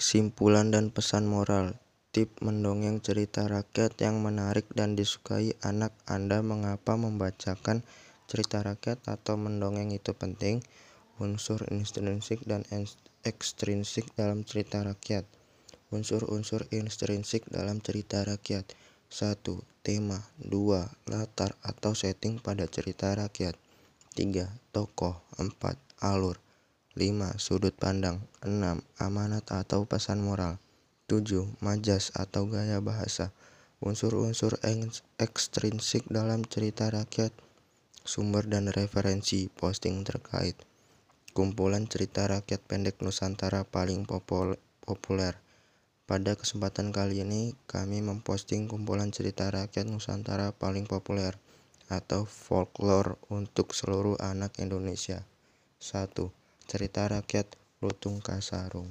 Kesimpulan dan pesan moral Tip mendongeng cerita rakyat yang menarik dan disukai anak Anda Mengapa membacakan cerita rakyat atau mendongeng itu penting? Unsur intrinsik dan ekstrinsik dalam cerita rakyat Unsur-unsur intrinsik dalam cerita rakyat 1. Tema 2. Latar atau setting pada cerita rakyat 3. Tokoh 4. Alur 5. Sudut pandang 6. Amanat atau pesan moral 7. Majas atau gaya bahasa Unsur-unsur ekstrinsik dalam cerita rakyat Sumber dan referensi posting terkait Kumpulan cerita rakyat pendek Nusantara paling populer Pada kesempatan kali ini kami memposting kumpulan cerita rakyat Nusantara paling populer atau folklore untuk seluruh anak Indonesia 1. Cerita Rakyat Lutung Kasarung